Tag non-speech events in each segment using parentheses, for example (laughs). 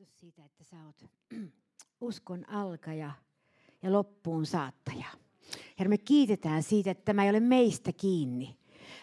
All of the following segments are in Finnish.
Kiitos siitä, että sä oot (clears throat) uskon alkaja ja loppuun saattaja. Herra, me kiitetään siitä, että tämä ei ole meistä kiinni,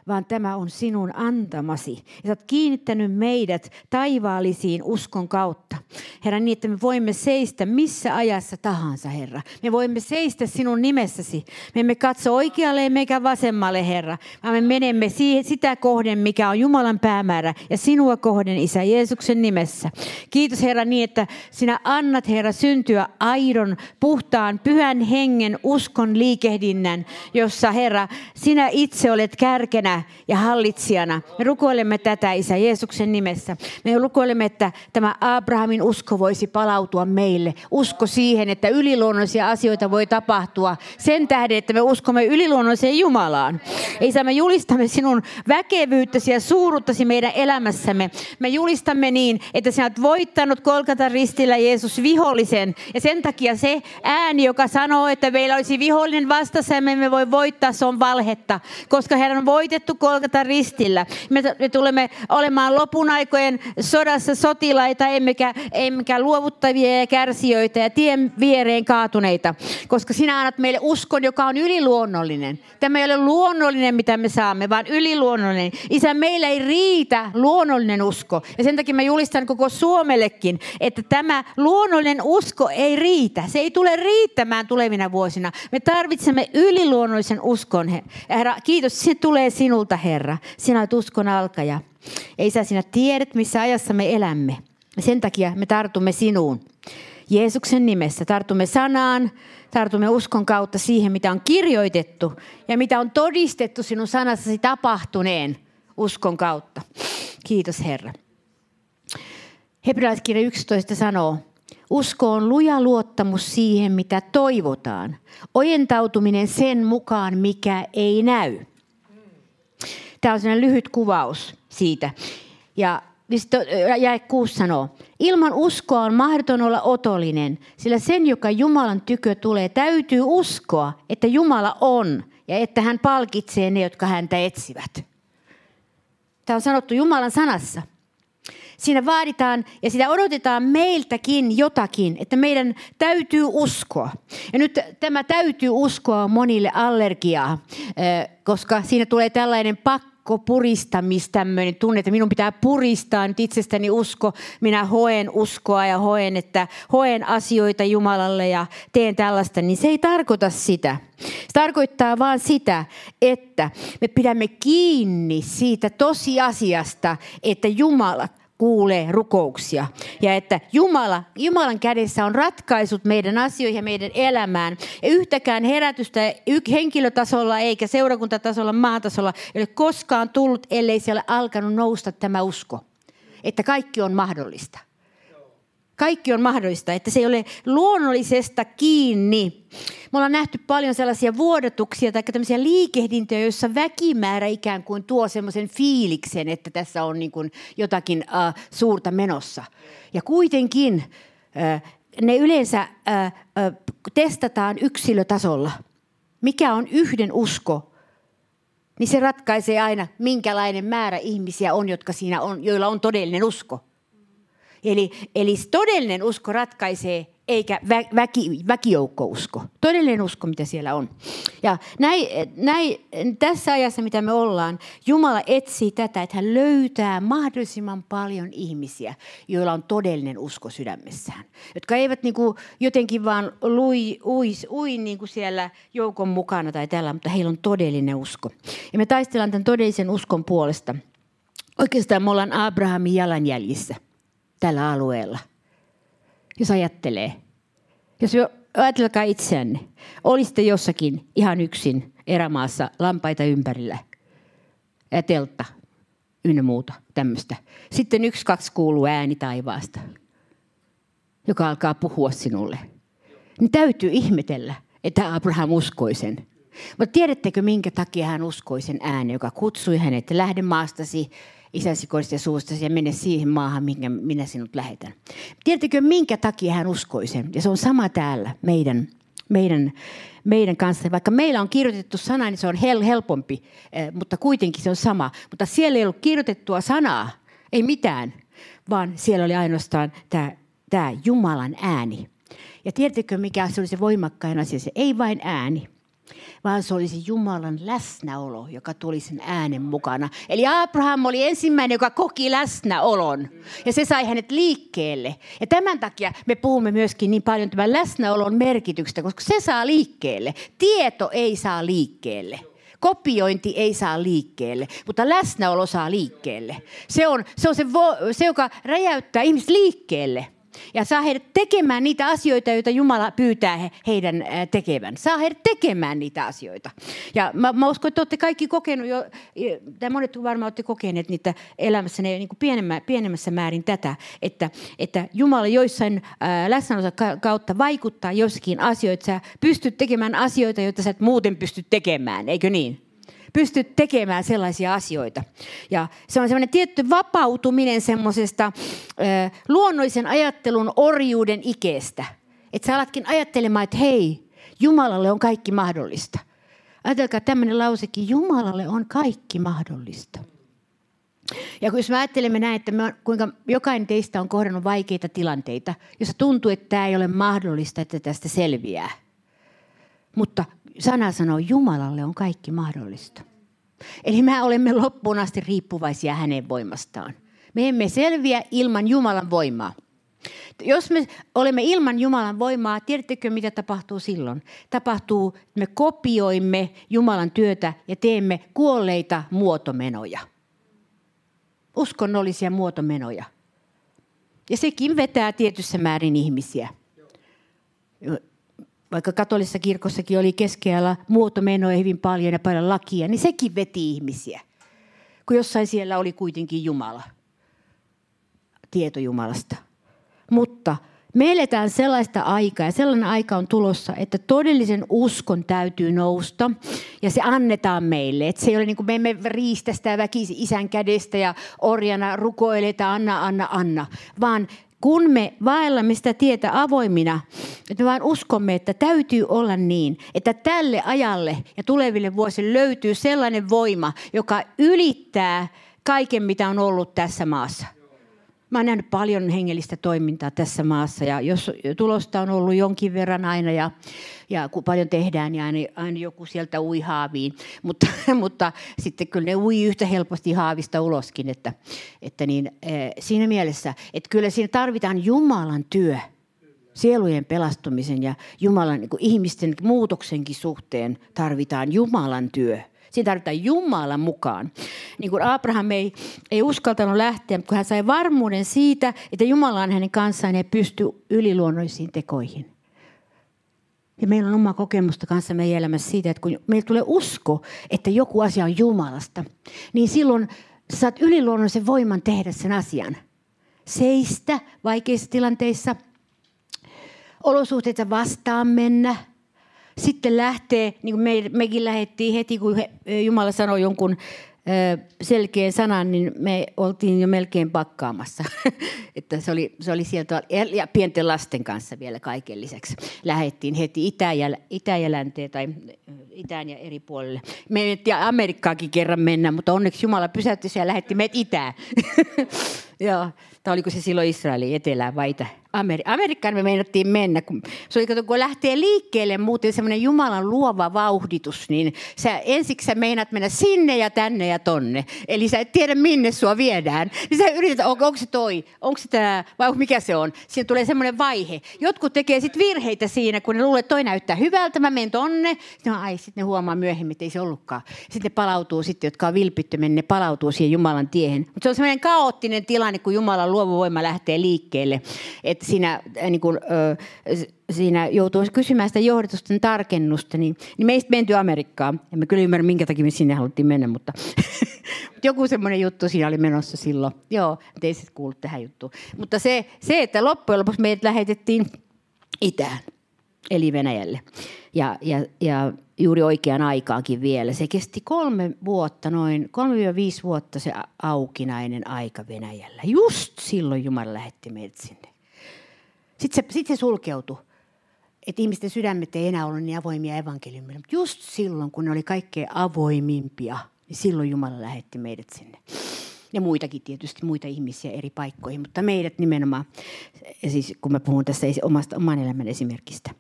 vaan tämä on sinun antamasi. Ja oot kiinnittänyt meidät taivaallisiin uskon kautta. Herra, niin että me voimme seistä missä ajassa tahansa, Herra. Me voimme seistä sinun nimessäsi. Me emme katso oikealle emmekä vasemmalle, Herra, vaan me menemme siihen, sitä kohden, mikä on Jumalan päämäärä ja sinua kohden, Isä Jeesuksen nimessä. Kiitos, Herra, niin että sinä annat, Herra, syntyä aidon, puhtaan, pyhän hengen uskon liikehdinnän, jossa, Herra, sinä itse olet kärkenä ja hallitsijana. Me rukoilemme tätä, Isä Jeesuksen nimessä. Me rukoilemme, että tämä Abrahamin usko voisi palautua meille. Usko siihen, että yliluonnollisia asioita voi tapahtua sen tähden, että me uskomme yliluonnolliseen Jumalaan. Isä, me julistamme sinun väkevyyttäsi ja suuruttasi meidän elämässämme. Me julistamme niin, että sinä olet voittanut Kolkatan ristillä Jeesus vihollisen. Ja sen takia se ääni, joka sanoo, että meillä olisi vihollinen vastassa ja me emme voi voittaa, se on valhetta. Koska Herran on voitettu Kolkatan ristillä. Me, me tulemme olemaan lopun aikojen sodassa sotilaita, emmekä, emmekä luovuttavia ja kärsijöitä ja tien viereen kaatuneita. Koska sinä annat meille uskon, joka on yliluonnollinen. Tämä ei ole luonnollinen, mitä me saamme, vaan yliluonnollinen. Isä, meillä ei riitä luonnollinen usko. Ja sen takia mä julistan koko Suomellekin, että tämä luonnollinen usko ei riitä. Se ei tule riittämään tulevina vuosina. Me tarvitsemme yliluonnollisen uskon. Herra, kiitos, se tulee sinulta, Herra. Sinä olet uskon alkaja. Ei sä sinä tiedät, missä ajassa me elämme. Sen takia me tartumme sinuun. Jeesuksen nimessä tartumme sanaan, tartumme uskon kautta siihen, mitä on kirjoitettu ja mitä on todistettu sinun sanassasi tapahtuneen uskon kautta. Kiitos Herra. Hebrealaiskirja 11 sanoo, Usko on luja luottamus siihen, mitä toivotaan. Ojentautuminen sen mukaan, mikä ei näy. Tämä on sellainen lyhyt kuvaus siitä. Ja jäi kuusi sanoo, ilman uskoa on mahdoton olla otollinen, sillä sen, joka Jumalan tykö tulee, täytyy uskoa, että Jumala on ja että hän palkitsee ne, jotka häntä etsivät. Tämä on sanottu Jumalan sanassa. Siinä vaaditaan ja sitä odotetaan meiltäkin jotakin, että meidän täytyy uskoa. Ja nyt tämä täytyy uskoa monille allergiaa, koska siinä tulee tällainen pakko puristamis tämmöinen tunne, että minun pitää puristaa nyt itsestäni usko. Minä hoen uskoa ja hoen, että hoen asioita Jumalalle ja teen tällaista, niin se ei tarkoita sitä. Se tarkoittaa vaan sitä, että me pidämme kiinni siitä tosiasiasta, että Jumala kuulee rukouksia. Ja että Jumala, Jumalan kädessä on ratkaisut meidän asioihin ja meidän elämään. Ja yhtäkään herätystä henkilötasolla eikä seurakuntatasolla, maatasolla ei ole koskaan tullut, ellei siellä alkanut nousta tämä usko. Että kaikki on mahdollista. Kaikki on mahdollista, että se ei ole luonnollisesta kiinni. Me ollaan nähty paljon sellaisia vuodatuksia tai tämmöisiä liikehdintöjä, joissa väkimäärä ikään kuin tuo semmoisen fiiliksen, että tässä on niin kuin jotakin äh, suurta menossa. Ja kuitenkin äh, ne yleensä äh, äh, testataan yksilötasolla. Mikä on yhden usko, niin se ratkaisee aina, minkälainen määrä ihmisiä on, jotka siinä on, joilla on todellinen usko. Eli, eli todellinen usko ratkaisee, eikä väki, väkijoukkousko. Todellinen usko, mitä siellä on. Ja näin, näin, tässä ajassa, mitä me ollaan, Jumala etsii tätä, että hän löytää mahdollisimman paljon ihmisiä, joilla on todellinen usko sydämessään. Jotka eivät niin kuin jotenkin vaan lui, uis, ui niin kuin siellä joukon mukana tai tällä, mutta heillä on todellinen usko. Ja me taistellaan tämän todellisen uskon puolesta. Oikeastaan me ollaan Abrahamin jalanjäljissä – tällä alueella. Jos ajattelee. Jos jo, ajatelkaa itseänne. Olisitte jossakin ihan yksin erämaassa lampaita ympärillä. Ja teltta ynnä muuta tämmöistä. Sitten yksi, kaksi kuuluu ääni taivaasta, joka alkaa puhua sinulle. Niin täytyy ihmetellä, että Abraham uskoi sen. Mutta tiedättekö, minkä takia hän uskoi sen äänen, joka kutsui hänet, lähde maastasi, isäsi kodista ja suustasi ja mene siihen maahan, minkä minä sinut lähetän. Tiedättekö, minkä takia hän uskoi sen? Ja se on sama täällä meidän, meidän, meidän kanssa. Vaikka meillä on kirjoitettu sana, niin se on hel- helpompi, eh, mutta kuitenkin se on sama. Mutta siellä ei ollut kirjoitettua sanaa, ei mitään, vaan siellä oli ainoastaan tämä tämä Jumalan ääni. Ja tiedättekö, mikä se oli se voimakkain asia? Se ei vain ääni, vaan se oli se Jumalan läsnäolo, joka tuli sen äänen mukana. Eli Abraham oli ensimmäinen, joka koki läsnäolon. Ja se sai hänet liikkeelle. Ja tämän takia me puhumme myöskin niin paljon tämän läsnäolon merkityksestä, koska se saa liikkeelle. Tieto ei saa liikkeelle. Kopiointi ei saa liikkeelle, mutta läsnäolo saa liikkeelle. Se on se, on se, vo, se joka räjäyttää ihmiset liikkeelle ja saa heidät tekemään niitä asioita, joita Jumala pyytää heidän tekevän. Saa heidät tekemään niitä asioita. Ja mä, mä uskon, että olette kaikki kokenut jo, tai monet varmaan olette kokeneet niitä elämässä niin kuin pienemmä, pienemmässä määrin tätä, että, että Jumala joissain läsnäolonsa kautta vaikuttaa jossakin asioita. Sä pystyt tekemään asioita, joita sä et muuten pysty tekemään, eikö niin? Pystyt tekemään sellaisia asioita. Ja se on semmoinen tietty vapautuminen semmoisesta luonnollisen ajattelun orjuuden ikeestä. Että sä alatkin ajattelemaan, että hei, Jumalalle on kaikki mahdollista. Ajatelkaa tämmöinen lausekin, Jumalalle on kaikki mahdollista. Ja jos me ajattelemme näin, että me, kuinka jokainen teistä on kohdannut vaikeita tilanteita, jossa tuntuu, että tämä ei ole mahdollista, että tästä selviää. Mutta sana sanoo, Jumalalle on kaikki mahdollista. Eli me olemme loppuun asti riippuvaisia hänen voimastaan. Me emme selviä ilman Jumalan voimaa. Jos me olemme ilman Jumalan voimaa, tiedättekö mitä tapahtuu silloin? Tapahtuu, että me kopioimme Jumalan työtä ja teemme kuolleita muotomenoja. Uskonnollisia muotomenoja. Ja sekin vetää tietyssä määrin ihmisiä vaikka katolisessa kirkossakin oli keskellä muotomenoja hyvin paljon ja paljon lakia, niin sekin veti ihmisiä. Kun jossain siellä oli kuitenkin Jumala, tieto Jumalasta. Mutta me eletään sellaista aikaa ja sellainen aika on tulossa, että todellisen uskon täytyy nousta ja se annetaan meille. Että se ei ole niin kuin me emme riistä sitä väkisi isän kädestä ja orjana rukoileta anna, anna, anna, vaan kun me vaellamme sitä tietä avoimina, että me vain uskomme, että täytyy olla niin, että tälle ajalle ja tuleville vuosille löytyy sellainen voima, joka ylittää kaiken, mitä on ollut tässä maassa. Mä oon nähnyt paljon hengellistä toimintaa tässä maassa ja jos tulosta on ollut jonkin verran aina ja, ja kun paljon tehdään, niin aina, aina joku sieltä ui haaviin. Mutta, (laughs) mutta sitten kyllä ne ui yhtä helposti haavista uloskin. Että, että niin, eh, siinä mielessä, että kyllä siinä tarvitaan Jumalan työ sielujen pelastumisen ja Jumalan niin ihmisten muutoksenkin suhteen tarvitaan Jumalan työ. Siinä tarvitaan Jumala mukaan. Niin kuin Abraham ei, ei uskaltanut lähteä, kun hän sai varmuuden siitä, että Jumala on hänen kanssaan ja pystyy yliluonnollisiin tekoihin. Ja meillä on oma kokemusta kanssa meidän elämässä siitä, että kun meillä tulee usko, että joku asia on Jumalasta, niin silloin saat yliluonnollisen voiman tehdä sen asian. Seistä vaikeissa tilanteissa, olosuhteita vastaan mennä – sitten lähtee, niin kuin me, mekin lähdettiin heti, kun Jumala sanoi jonkun selkeän sanan, niin me oltiin jo melkein pakkaamassa. (laughs) että se oli, se oli sieltä, ja pienten lasten kanssa vielä kaiken lisäksi. Lähettiin heti itä ja, itä ja länteen tai itään ja eri puolille. Me ei Amerikkaakin kerran mennä, mutta onneksi Jumala pysäytti ja lähetti meidät itään. (laughs) Joo, tai oliko se silloin Israelin etelään vai itä? Ameri- Amerikkaan me meinattiin mennä. Kun, se oli, kun lähtee liikkeelle muuten semmoinen Jumalan luova vauhditus, niin sä, ensiksi sä meinat mennä sinne ja tänne ja tonne. Eli sä et tiedä, minne sua viedään. Niin sä yrität, on, onko se toi, onko se tämä, vai mikä se on. Siinä tulee semmoinen vaihe. Jotkut tekee sitten virheitä siinä, kun ne luulee, että toi näyttää hyvältä, mä menen tonne. Sitten, no, ai, sitten ne huomaa myöhemmin, että ei se ollutkaan. Sitten ne palautuu, sitten, jotka on vilpittömiä, ne palautuu siihen Jumalan tiehen. Mutta se on semmoinen kaoottinen tilanne, kun Jumalan luova voima lähtee liikkeelle. Että siinä, äh, niin kun, siinä joutuu kysymään sitä johdatusten tarkennusta, niin, niin meistä menty Amerikkaan. En mä kyllä ymmärrä, minkä takia me sinne haluttiin mennä, mutta (laughs) joku semmoinen juttu siinä oli menossa silloin. Joo, ei sitten kuullut tähän juttuun. Mutta se, se, että loppujen lopuksi meidät lähetettiin itään, eli Venäjälle. Ja, ja, ja juuri oikeaan aikaankin vielä. Se kesti kolme vuotta, noin 3-5 vuotta se aukinainen aika Venäjällä. Just silloin Jumala lähetti meidät sinne. Sitten se, sit se sulkeutui, että ihmisten sydämet ei enää ollut niin avoimia evankeliumille. Mutta just silloin, kun ne oli kaikkein avoimimpia, niin silloin Jumala lähetti meidät sinne. Ja muitakin tietysti, muita ihmisiä eri paikkoihin, mutta meidät nimenomaan, siis kun mä puhun tässä omasta oman elämän esimerkistä.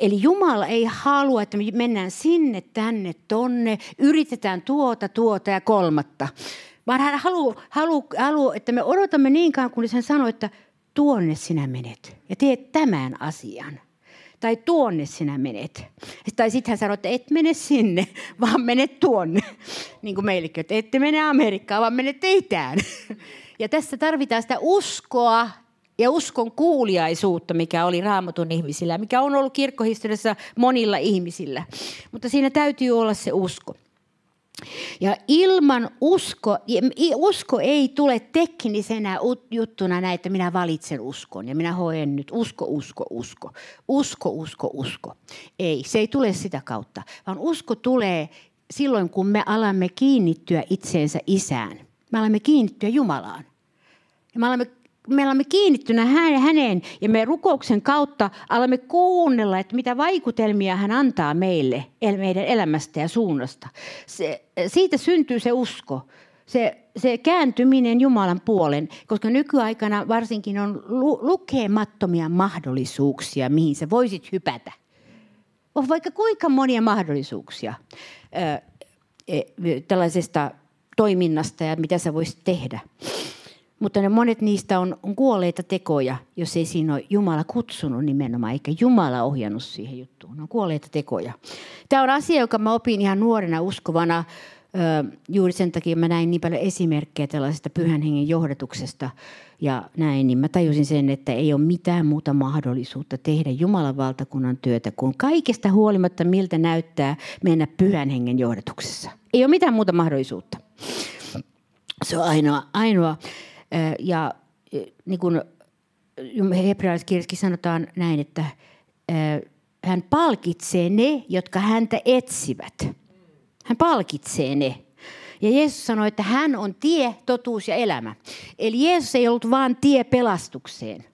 Eli Jumala ei halua, että me mennään sinne, tänne, tonne, yritetään tuota, tuota ja kolmatta. Vaan hän haluaa, haluaa, haluaa että me odotamme niin kauan, kun hän sanoo, että tuonne sinä menet ja teet tämän asian – tai tuonne sinä menet. Tai sitten hän sanoi, että et mene sinne, (laughs) vaan mene tuonne. (laughs) Niin kuin meillekin, että ette mene Amerikkaan, vaan menette itään. (laughs) Ja tässä tarvitaan sitä uskoa ja uskon kuuliaisuutta, mikä oli raamatun ihmisillä, mikä on ollut kirkkohistoriassa monilla ihmisillä. Mutta siinä täytyy olla se usko. Ja ilman usko, usko ei tule teknisenä juttuna näin, että minä valitsen uskon ja minä hoen nyt usko, usko, usko. Usko, usko, usko. Ei, se ei tule sitä kautta, vaan usko tulee silloin, kun me alamme kiinnittyä itseensä isään. Me alamme kiinnittyä Jumalaan. Ja me alamme me olemme kiinnittynä häneen ja me rukouksen kautta alamme kuunnella, että mitä vaikutelmia hän antaa meille meidän elämästä ja suunnasta. Se, siitä syntyy se usko, se, se kääntyminen Jumalan puolen, koska nykyaikana varsinkin on lu, lukemattomia mahdollisuuksia, mihin sä voisit hypätä. On vaikka kuinka monia mahdollisuuksia ää, e, tällaisesta toiminnasta ja mitä sä voisit tehdä. Mutta ne monet niistä on, on kuolleita tekoja, jos ei siinä ole Jumala kutsunut nimenomaan, eikä Jumala ohjannut siihen juttuun. Ne on kuolleita tekoja. Tämä on asia, joka mä opin ihan nuorena uskovana. juuri sen takia mä näin niin paljon esimerkkejä tällaisesta pyhän hengen johdatuksesta ja näin, niin mä tajusin sen, että ei ole mitään muuta mahdollisuutta tehdä Jumalan valtakunnan työtä kuin kaikesta huolimatta, miltä näyttää mennä pyhän hengen johdatuksessa. Ei ole mitään muuta mahdollisuutta. Se on ainoa, ainoa ja niin kuin sanotaan näin, että hän palkitsee ne, jotka häntä etsivät. Hän palkitsee ne. Ja Jeesus sanoi, että hän on tie, totuus ja elämä. Eli Jeesus ei ollut vain tie pelastukseen.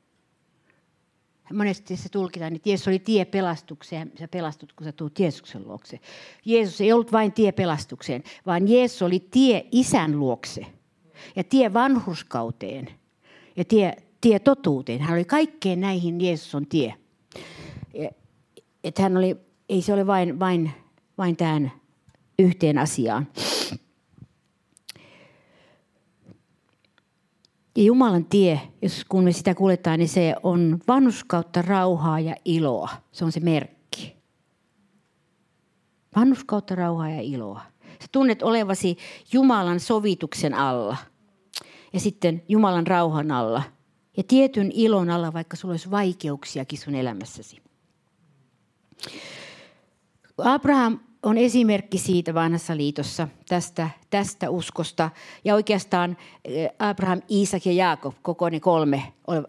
Monesti se tulkitaan, että Jeesus oli tie pelastukseen. Sä pelastut, kun sä tulet Jeesuksen luokse. Jeesus ei ollut vain tie pelastukseen, vaan Jeesus oli tie isän luokse – ja tie vanhuskauteen ja tie, tie totuuteen. Hän oli kaikkeen näihin, Jeesus on tie. Että hän oli, ei se ole vain, vain, vain tähän yhteen asiaan. Ja Jumalan tie, jos kun me sitä kuljetaan, niin se on vanhuskautta, rauhaa ja iloa. Se on se merkki. Vanhuskautta, rauhaa ja iloa. Sä tunnet olevasi Jumalan sovituksen alla ja sitten Jumalan rauhan alla ja tietyn ilon alla, vaikka sulla olisi vaikeuksiakin sun elämässäsi. Abraham on esimerkki siitä vanhassa liitossa, tästä, tästä uskosta. Ja oikeastaan eh, Abraham, Iisak ja Jaakob, koko ne kolme,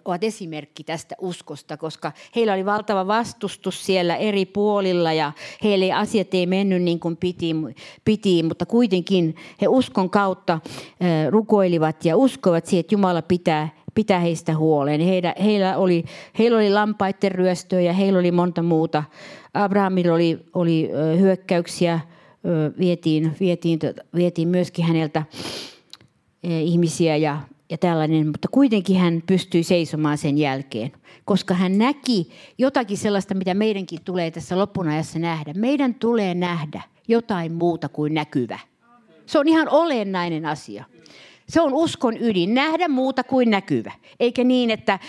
ovat esimerkki tästä uskosta, koska heillä oli valtava vastustus siellä eri puolilla ja heille asiat ei mennyt niin kuin piti, piti mutta kuitenkin he uskon kautta eh, rukoilivat ja uskoivat siihen, että Jumala pitää pitää heistä huolen. Heillä, heillä, oli, heillä oli lampaiden ryöstöä ja heillä oli monta muuta. Abrahamilla oli, oli hyökkäyksiä, vietiin, vietiin, vietiin myöskin häneltä ihmisiä ja, ja tällainen, mutta kuitenkin hän pystyi seisomaan sen jälkeen, koska hän näki jotakin sellaista, mitä meidänkin tulee tässä lopun ajassa nähdä. Meidän tulee nähdä jotain muuta kuin näkyvä. Se on ihan olennainen asia. Se on uskon ydin, nähdä muuta kuin näkyvä. Eikä niin, että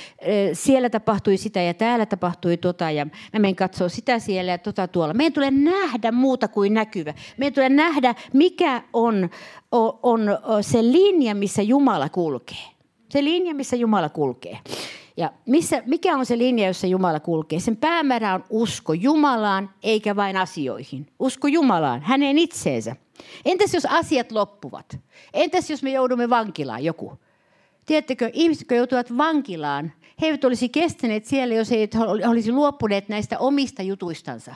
siellä tapahtui sitä ja täällä tapahtui tota ja mä menen katsoa sitä siellä ja tota tuolla. Meidän tulee nähdä muuta kuin näkyvä. Meidän tulee nähdä, mikä on, on se linja, missä Jumala kulkee. Se linja, missä Jumala kulkee. Ja missä, mikä on se linja, jossa Jumala kulkee? Sen päämäärä on usko Jumalaan, eikä vain asioihin. Usko Jumalaan, häneen itseensä. Entäs jos asiat loppuvat? Entäs jos me joudumme vankilaan joku? Tiedättekö, ihmiset, jotka joutuvat vankilaan, he eivät olisi kestäneet siellä, jos he olisi luopuneet näistä omista jutuistansa.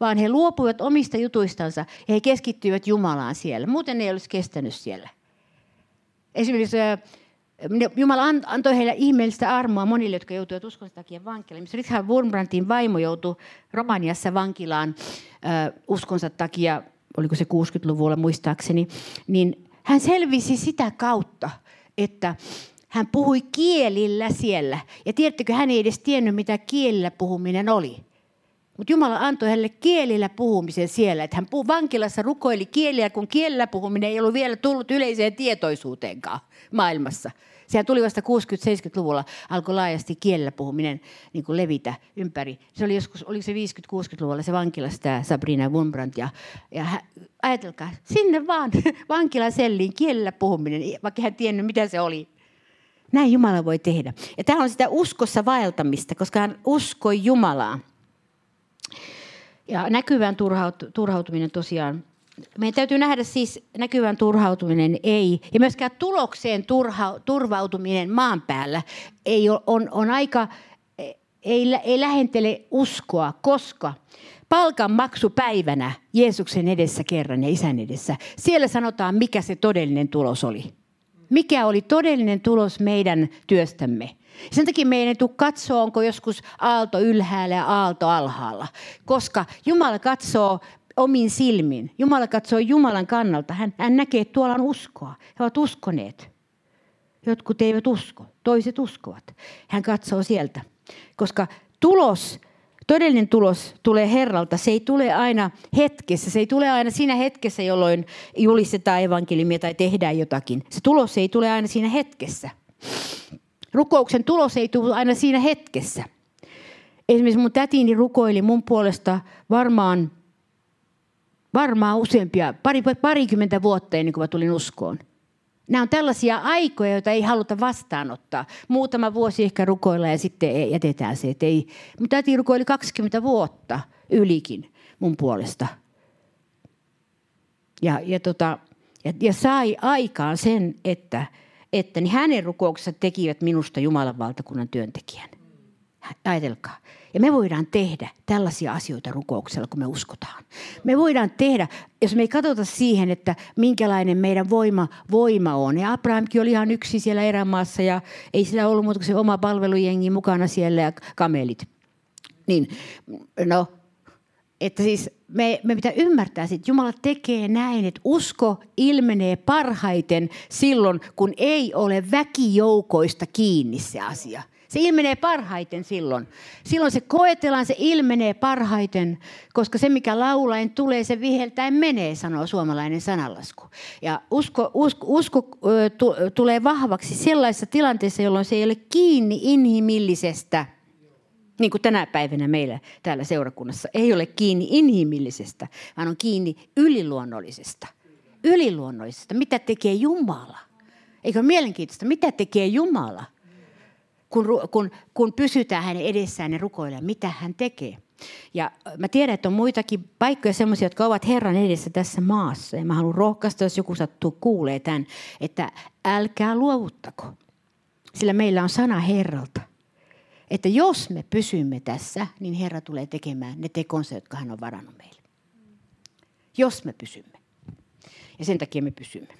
Vaan he luopuivat omista jutuistansa ja he keskittyivät Jumalaan siellä. Muuten ne ei olisi kestänyt siellä. Esimerkiksi Jumala antoi heille ihmeellistä armoa monille, jotka joutuivat uskonsa takia vankilaan. Richard Wurmbrandtin vaimo joutui Romaniassa vankilaan uskonsa takia oliko se 60-luvulla muistaakseni, niin hän selvisi sitä kautta, että hän puhui kielillä siellä. Ja tiedättekö, hän ei edes tiennyt, mitä kielillä puhuminen oli. Mutta Jumala antoi hänelle kielillä puhumisen siellä. Että hän puhui vankilassa rukoili kieliä, kun kielillä puhuminen ei ollut vielä tullut yleiseen tietoisuuteenkaan maailmassa. Sehän tuli vasta 60-70-luvulla, alkoi laajasti kielellä puhuminen niin kuin levitä ympäri. Se oli joskus, oli se 50-60-luvulla se vankilassa tämä Sabrina Wurmbrandt. Ja, ja hän, ajatelkaa, sinne vaan (laughs) vankilaselliin kielellä puhuminen, vaikka hän tiennyt mitä se oli. Näin Jumala voi tehdä. Ja tämä on sitä uskossa vaeltamista, koska hän uskoi Jumalaa. Ja näkyvän turhautuminen tosiaan meidän täytyy nähdä siis näkyvän turhautuminen ei, ja myöskään tulokseen turha, turvautuminen maan päällä ei on, on aika, ei, ei lähentele uskoa, koska palkan maksupäivänä Jeesuksen edessä kerran ja isän edessä, siellä sanotaan, mikä se todellinen tulos oli. Mikä oli todellinen tulos meidän työstämme. Sen takia meidän ei tule katsoa, onko joskus aalto ylhäällä ja aalto alhaalla. Koska Jumala katsoo omin silmin. Jumala katsoo Jumalan kannalta. Hän, hän näkee, että tuolla on uskoa. He ovat uskoneet. Jotkut eivät usko, toiset uskovat. Hän katsoo sieltä. Koska tulos, todellinen tulos tulee Herralta. Se ei tule aina hetkessä. Se ei tule aina siinä hetkessä, jolloin julistetaan evankeliumia tai tehdään jotakin. Se tulos ei tule aina siinä hetkessä. Rukouksen tulos ei tule aina siinä hetkessä. Esimerkiksi mun tätini rukoili mun puolesta varmaan varmaan useampia, pari, parikymmentä vuotta ennen kuin mä tulin uskoon. Nämä on tällaisia aikoja, joita ei haluta vastaanottaa. Muutama vuosi ehkä rukoilla ja sitten jätetään se. Että ei. Mutta äiti rukoili 20 vuotta ylikin mun puolesta. Ja, ja, tota, ja, ja sai aikaan sen, että, että niin hänen rukouksensa tekivät minusta Jumalan valtakunnan työntekijän. Ajatelkaa. Ja me voidaan tehdä tällaisia asioita rukouksella, kun me uskotaan. Me voidaan tehdä, jos me ei katsota siihen, että minkälainen meidän voima, voima on. Ja Abrahamkin oli ihan yksi siellä erämaassa ja ei sillä ollut muuta kuin se oma palvelujengi mukana siellä ja kamelit. Niin, no, että siis me, me pitää ymmärtää, että Jumala tekee näin, että usko ilmenee parhaiten silloin, kun ei ole väkijoukoista kiinni se asia. Se ilmenee parhaiten silloin. Silloin se koetellaan, se ilmenee parhaiten, koska se mikä laulaen tulee, se viheltäen menee, sanoo suomalainen sananlasku. Ja usko, usko, usko tu, tulee vahvaksi sellaisessa tilanteessa, jolloin se ei ole kiinni inhimillisestä niin kuin tänä päivänä meillä täällä seurakunnassa, ei ole kiinni inhimillisestä, vaan on kiinni yliluonnollisesta. Yliluonnollisesta. Mitä tekee Jumala? Eikö ole mielenkiintoista? Mitä tekee Jumala? kun, kun, kun pysytään hänen edessään ja rukoilemaan, mitä hän tekee. Ja mä tiedän, että on muitakin paikkoja sellaisia, jotka ovat Herran edessä tässä maassa. Ja mä haluan rohkaista, jos joku sattuu kuulee tämän, että älkää luovuttako. Sillä meillä on sana Herralta. Että jos me pysymme tässä, niin Herra tulee tekemään ne tekonsa, jotka hän on varannut meille. Jos me pysymme. Ja sen takia me pysymme.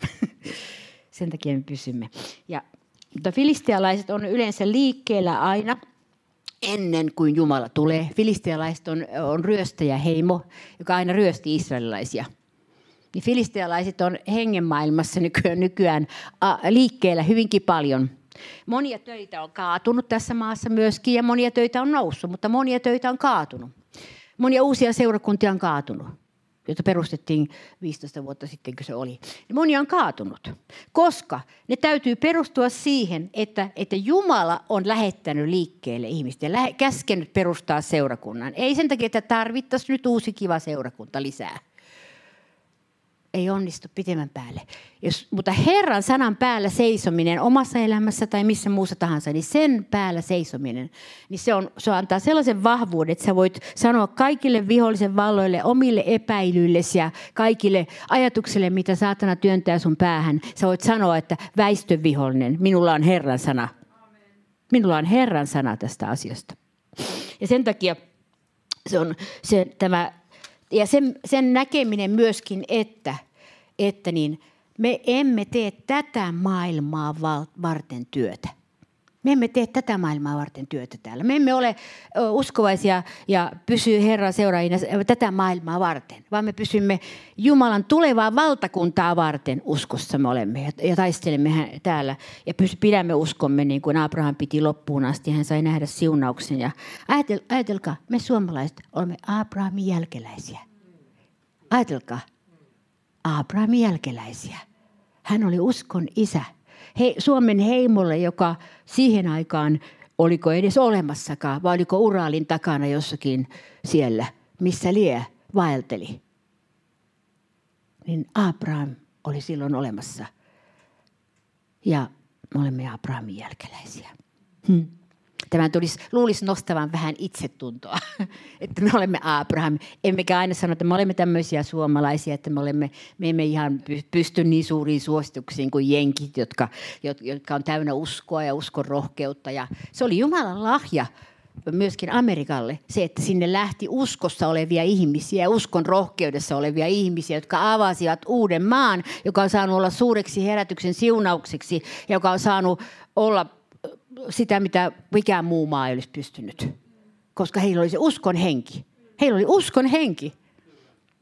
(laughs) sen takia me pysymme. Ja mutta filistealaiset on yleensä liikkeellä aina ennen kuin Jumala tulee. Filistealaiset on, on ryöstäjäheimo, joka aina ryösti israelilaisia. Niin filistealaiset on hengenmaailmassa nykyään, nykyään liikkeellä hyvinkin paljon. Monia töitä on kaatunut tässä maassa myöskin ja monia töitä on noussut, mutta monia töitä on kaatunut. Monia uusia seurakuntia on kaatunut jota perustettiin 15 vuotta sitten, kun se oli. Monia on kaatunut, koska ne täytyy perustua siihen, että, että Jumala on lähettänyt liikkeelle ihmistä ja käskenyt perustaa seurakunnan. Ei sen takia, että tarvittaisiin nyt uusi kiva seurakunta lisää ei onnistu pitemmän päälle. Jos, mutta Herran sanan päällä seisominen omassa elämässä tai missä muussa tahansa, niin sen päällä seisominen, niin se, on, se antaa sellaisen vahvuuden, että sä voit sanoa kaikille vihollisen valloille, omille epäilyillesi ja kaikille ajatuksille, mitä saatana työntää sun päähän. Sä voit sanoa, että väistö vihollinen, minulla on Herran sana. Minulla on Herran sana tästä asiasta. Ja sen takia se on se, tämä ja sen, sen näkeminen myöskin, että, että niin, me emme tee tätä maailmaa varten työtä. Me emme tee tätä maailmaa varten työtä täällä. Me emme ole uskovaisia ja pysy Herran seuraajina tätä maailmaa varten, vaan me pysymme Jumalan tulevaa valtakuntaa varten uskossa me olemme ja taistelemme täällä ja pidämme uskomme niin kuin Abraham piti loppuun asti. Hän sai nähdä siunauksen ja ajatel, ajatelkaa, me suomalaiset olemme Abrahamin jälkeläisiä. Ajatelkaa, Abrahamin jälkeläisiä. Hän oli uskon isä he, Suomen heimolle, joka siihen aikaan oliko edes olemassakaan, vai oliko Uraalin takana jossakin siellä, missä lie vaelteli. Niin Abraham oli silloin olemassa. Ja me olemme Abrahamin jälkeläisiä. Hmm. Tämä tulisi, luulisi nostavan vähän itsetuntoa, (laughs) että me olemme Abraham. Emmekä aina sano, että me olemme tämmöisiä suomalaisia, että me, olemme, me emme ihan pysty niin suuriin suosituksiin kuin jenkit, jotka, jotka on täynnä uskoa ja uskon rohkeutta. Ja se oli Jumalan lahja myöskin Amerikalle se, että sinne lähti uskossa olevia ihmisiä, uskon rohkeudessa olevia ihmisiä, jotka avasivat uuden maan, joka on saanut olla suureksi herätyksen siunaukseksi, joka on saanut olla sitä, mitä mikään muu maa ei olisi pystynyt. Koska heillä oli se uskon henki. Heillä oli uskon henki.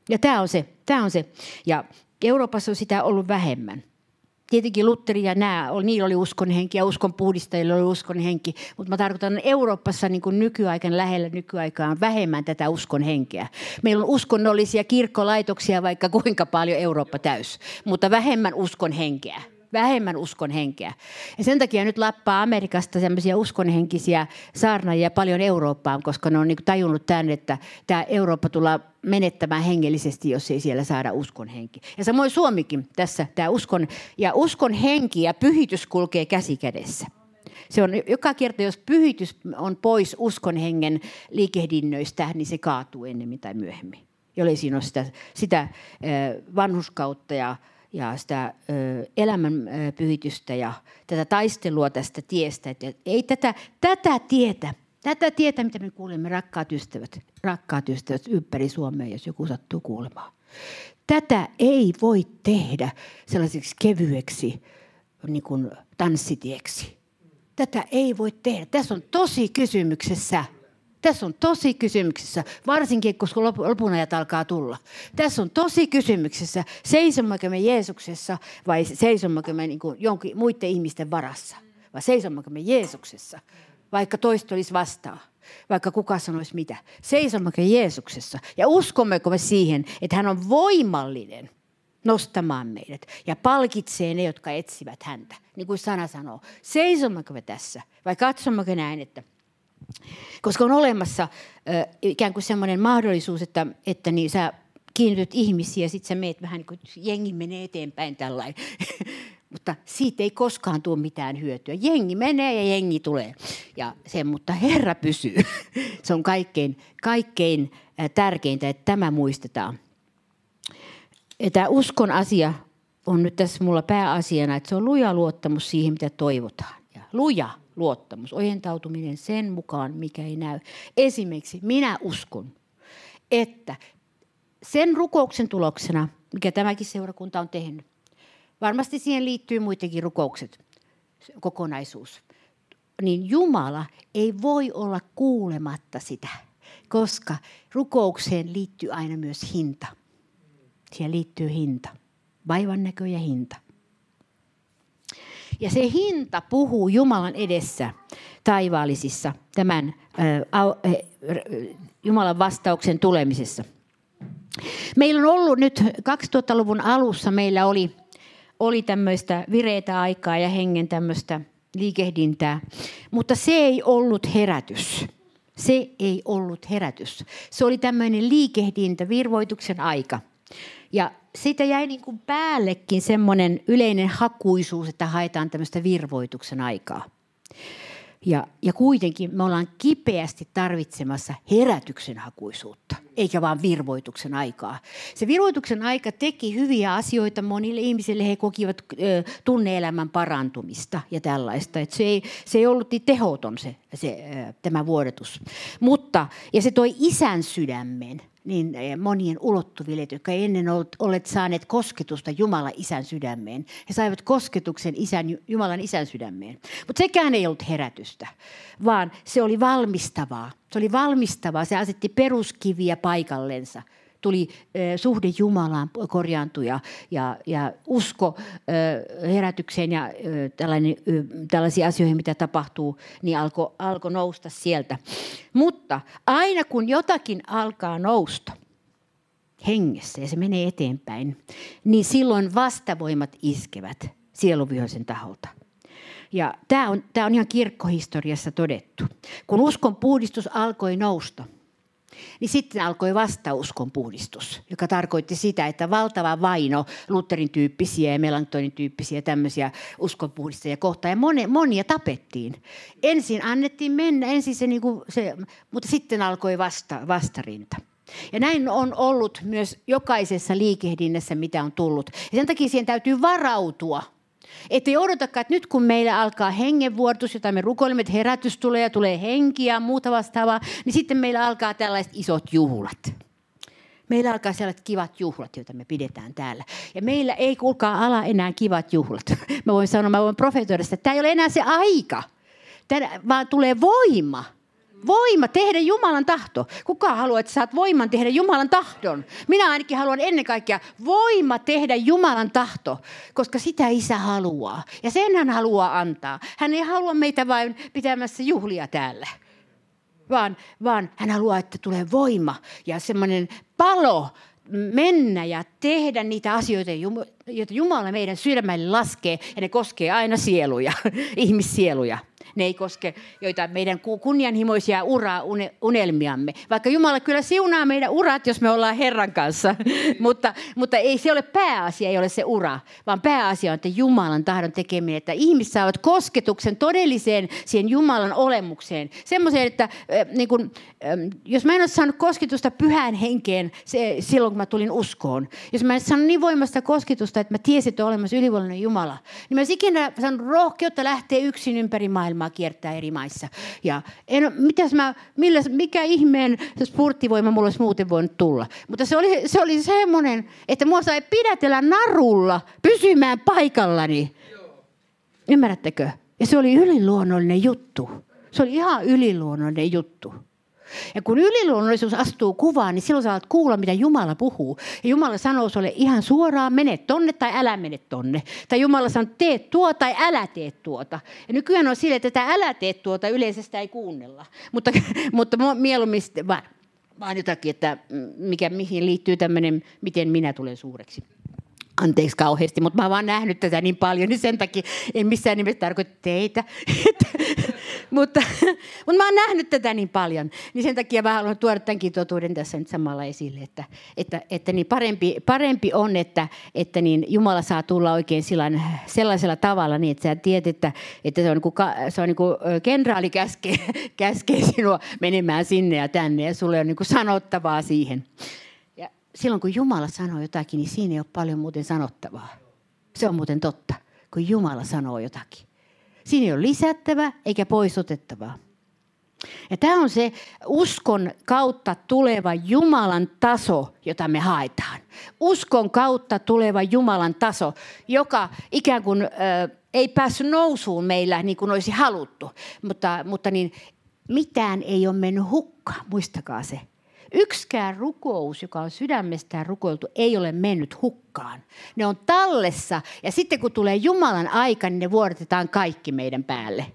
Ja tämä on se. Tämä on se. Ja Euroopassa on sitä ollut vähemmän. Tietenkin Lutteri ja nämä, niillä oli uskon henki ja uskon puhdistajilla oli uskon henki. Mutta mä tarkoitan Euroopassa niin kuin nykyaikana lähellä nykyaikaa on vähemmän tätä uskon henkeä. Meillä on uskonnollisia kirkkolaitoksia vaikka kuinka paljon Eurooppa täys, mutta vähemmän uskon henkeä vähemmän uskon henkeä. Ja sen takia nyt lappaa Amerikasta sellaisia uskonhenkisiä saarnaajia paljon Eurooppaan, koska ne on niin tajunnut tämän, että tämä Eurooppa tullaan menettämään hengellisesti, jos ei siellä saada uskon henki. Ja samoin Suomikin tässä, tämä uskon, ja uskon henki ja pyhitys kulkee käsi kädessä. Se on joka kerta, jos pyhitys on pois uskon hengen liikehdinnöistä, niin se kaatuu ennemmin tai myöhemmin. Jollei siinä ole sitä, sitä vanhuskautta ja ja sitä elämän pyhitystä ja tätä taistelua tästä tiestä. Että ei tätä, tätä tietä, tätä tietä, mitä me kuulemme, rakkaat ystävät, rakkaat ystävät ympäri Suomea, jos joku sattuu kuulemaan. Tätä ei voi tehdä sellaiseksi kevyeksi niin kuin tanssitieksi. Tätä ei voi tehdä. Tässä on tosi kysymyksessä – tässä on tosi kysymyksessä, varsinkin koska lopun ajat alkaa tulla. Tässä on tosi kysymyksessä, seisommeko me Jeesuksessa vai seisommeko me niin jonkin muiden ihmisten varassa? Vai seisommeko me Jeesuksessa, vaikka toista olisi vastaan? Vaikka kuka sanoisi mitä. Seisommeko Jeesuksessa ja uskommeko me siihen, että hän on voimallinen nostamaan meidät ja palkitsee ne, jotka etsivät häntä. Niin kuin sana sanoo. Seisommeko me tässä vai katsommeko näin, että koska on olemassa äh, ikään kuin semmoinen mahdollisuus, että, että niin sä kiinnityt ihmisiä ja sitten sä meet vähän niin kuin jengi menee eteenpäin tällainen. (laughs) mutta siitä ei koskaan tule mitään hyötyä. Jengi menee ja jengi tulee. Ja se, mutta Herra pysyy. (laughs) se on kaikkein, kaikkein tärkeintä, että tämä muistetaan. Tämä uskon asia on nyt tässä mulla pääasiana, että se on luja luottamus siihen, mitä toivotaan. Ja luja luottamus, ojentautuminen sen mukaan, mikä ei näy. Esimerkiksi minä uskon, että sen rukouksen tuloksena, mikä tämäkin seurakunta on tehnyt, varmasti siihen liittyy muitakin rukoukset, kokonaisuus, niin Jumala ei voi olla kuulematta sitä, koska rukoukseen liittyy aina myös hinta. Siihen liittyy hinta, vaivan näkö ja hinta. Ja se hinta puhuu Jumalan edessä taivaallisissa tämän äh, Jumalan vastauksen tulemisessa. Meillä on ollut nyt 2000-luvun alussa, meillä oli, oli tämmöistä vireitä aikaa ja hengen tämmöistä liikehdintää, mutta se ei ollut herätys. Se ei ollut herätys. Se oli tämmöinen liikehdintä, virvoituksen aika. Ja siitä jäi niin kuin päällekin semmoinen yleinen hakuisuus, että haetaan tämmöistä virvoituksen aikaa. Ja, ja kuitenkin me ollaan kipeästi tarvitsemassa herätyksen hakuisuutta, eikä vaan virvoituksen aikaa. Se virvoituksen aika teki hyviä asioita monille ihmisille. He kokivat ö, tunneelämän parantumista ja tällaista. Et se, ei, se ei ollut niin tehoton se, se, ö, tämä vuodetus. Mutta ja se toi isän sydämen niin eh, monien ulottuville, jotka ennen olleet saaneet kosketusta Jumalan isän sydämeen. He saivat kosketuksen isän, Jumalan isän sydämeen. Mutta sekään ei ollut herätystä, vaan se oli valmistavaa. Se oli valmistavaa, se asetti peruskiviä paikallensa – tuli suhde Jumalaan korjaantui ja, ja, ja usko herätykseen ja tällaisiin asioihin, mitä tapahtuu, niin alkoi alko nousta sieltä. Mutta aina kun jotakin alkaa nousta hengessä ja se menee eteenpäin, niin silloin vastavoimat iskevät sieluvihoisen taholta. Ja tämä on, tämä on ihan kirkkohistoriassa todettu. Kun uskon puhdistus alkoi nousta – niin sitten alkoi vastauskon puhdistus, joka tarkoitti sitä, että valtava vaino Lutherin tyyppisiä ja Melanchtonin tyyppisiä tämmöisiä uskonpuhdistajia kohtaan. Ja monia, monia tapettiin. Ensin annettiin mennä, ensin se, niin kuin se mutta sitten alkoi vasta, vastarinta. Ja näin on ollut myös jokaisessa liikehdinnässä, mitä on tullut. Ja sen takia siihen täytyy varautua – että ei odotakaan, että nyt kun meillä alkaa hengenvuotus, jota me rukoilemme, että herätys tulee ja tulee henkiä ja muuta vastaavaa, niin sitten meillä alkaa tällaiset isot juhlat. Meillä alkaa sellaiset kivat juhlat, joita me pidetään täällä. Ja meillä ei kuulkaa ala enää kivat juhlat. (laughs) Mä voin sanoa, mä voin profetoida sitä, että tämä ei ole enää se aika, vaan tulee voima – Voima tehdä Jumalan tahto. Kuka haluaa, että saat voiman tehdä Jumalan tahdon? Minä ainakin haluan ennen kaikkea voima tehdä Jumalan tahto, koska sitä isä haluaa. Ja sen hän haluaa antaa. Hän ei halua meitä vain pitämässä juhlia täällä. Vaan, vaan hän haluaa, että tulee voima ja semmoinen palo mennä ja tehdä niitä asioita, joita Jumala meidän sydämelle laskee. Ja ne koskee aina sieluja, (laughs) ihmissieluja. Ne ei koske joita meidän kunnianhimoisia ura-unelmiamme. Vaikka Jumala kyllä siunaa meidän urat, jos me ollaan Herran kanssa. (laughs) mutta, mutta ei se ole pääasia, ei ole se ura. Vaan pääasia on, että Jumalan tahdon tekeminen. Että ihmiset saavat kosketuksen todelliseen siihen Jumalan olemukseen. Semmoiseen, että äh, niin kun, äh, jos mä en ole saanut kosketusta pyhään henkeen se, silloin, kun mä tulin uskoon. Jos mä en saanut niin voimasta kosketusta, että mä tiesin, että on olemassa ylivoimainen Jumala. Niin mä ikinä saanut rohkeutta lähteä yksin ympäri maailmaa maailmaa kiertää eri maissa. Ja en, mitäs mä, millä, mikä ihmeen spurttivoima mulla olisi muuten voinut tulla. Mutta se oli, se oli semmoinen, että mua sai pidätellä narulla pysymään paikallani. Ymmärrättekö? Ja se oli yliluonnollinen juttu. Se oli ihan yliluonnollinen juttu. Ja kun yliluonnollisuus astuu kuvaan, niin silloin saat kuulla, mitä Jumala puhuu. Ja Jumala sanoo sulle ihan suoraan, mene tonne tai älä mene tonne. Tai Jumala sanoo, tee tuo tai älä tee tuota. Ja nykyään on sille, että tätä älä tee tuota, yleensä sitä ei kuunnella. Mutta, (laughs) mutta mieluummin vaan, vaan jotakin, että mikä, mihin liittyy tämmöinen, miten minä tulen suureksi anteeksi kauheasti, mutta mä oon vaan nähnyt tätä niin paljon, niin sen takia en missään nimessä tarkoita teitä. (laughs) mutta, (laughs) mutta mä oon nähnyt tätä niin paljon, niin sen takia mä haluan tuoda tämänkin totuuden tässä nyt samalla esille, että, että, että niin parempi, parempi on, että, että niin Jumala saa tulla oikein sillan, sellaisella tavalla, niin että sä tiedät, että, että se on, niin kuin, se on niin kuin kenraali käskee, (laughs) käskee sinua menemään sinne ja tänne, ja sulle on niin kuin sanottavaa siihen silloin kun Jumala sanoo jotakin, niin siinä ei ole paljon muuten sanottavaa. Se on muuten totta, kun Jumala sanoo jotakin. Siinä ei ole lisättävä eikä poisotettavaa. Ja tämä on se uskon kautta tuleva Jumalan taso, jota me haetaan. Uskon kautta tuleva Jumalan taso, joka ikään kuin ö, ei päässyt nousuun meillä niin kuin olisi haluttu. Mutta, mutta niin, mitään ei ole mennyt hukkaan, muistakaa se. Yksikään rukous, joka on sydämestään rukoiltu, ei ole mennyt hukkaan. Ne on tallessa ja sitten kun tulee Jumalan aika, niin ne vuodetetaan kaikki meidän päälle.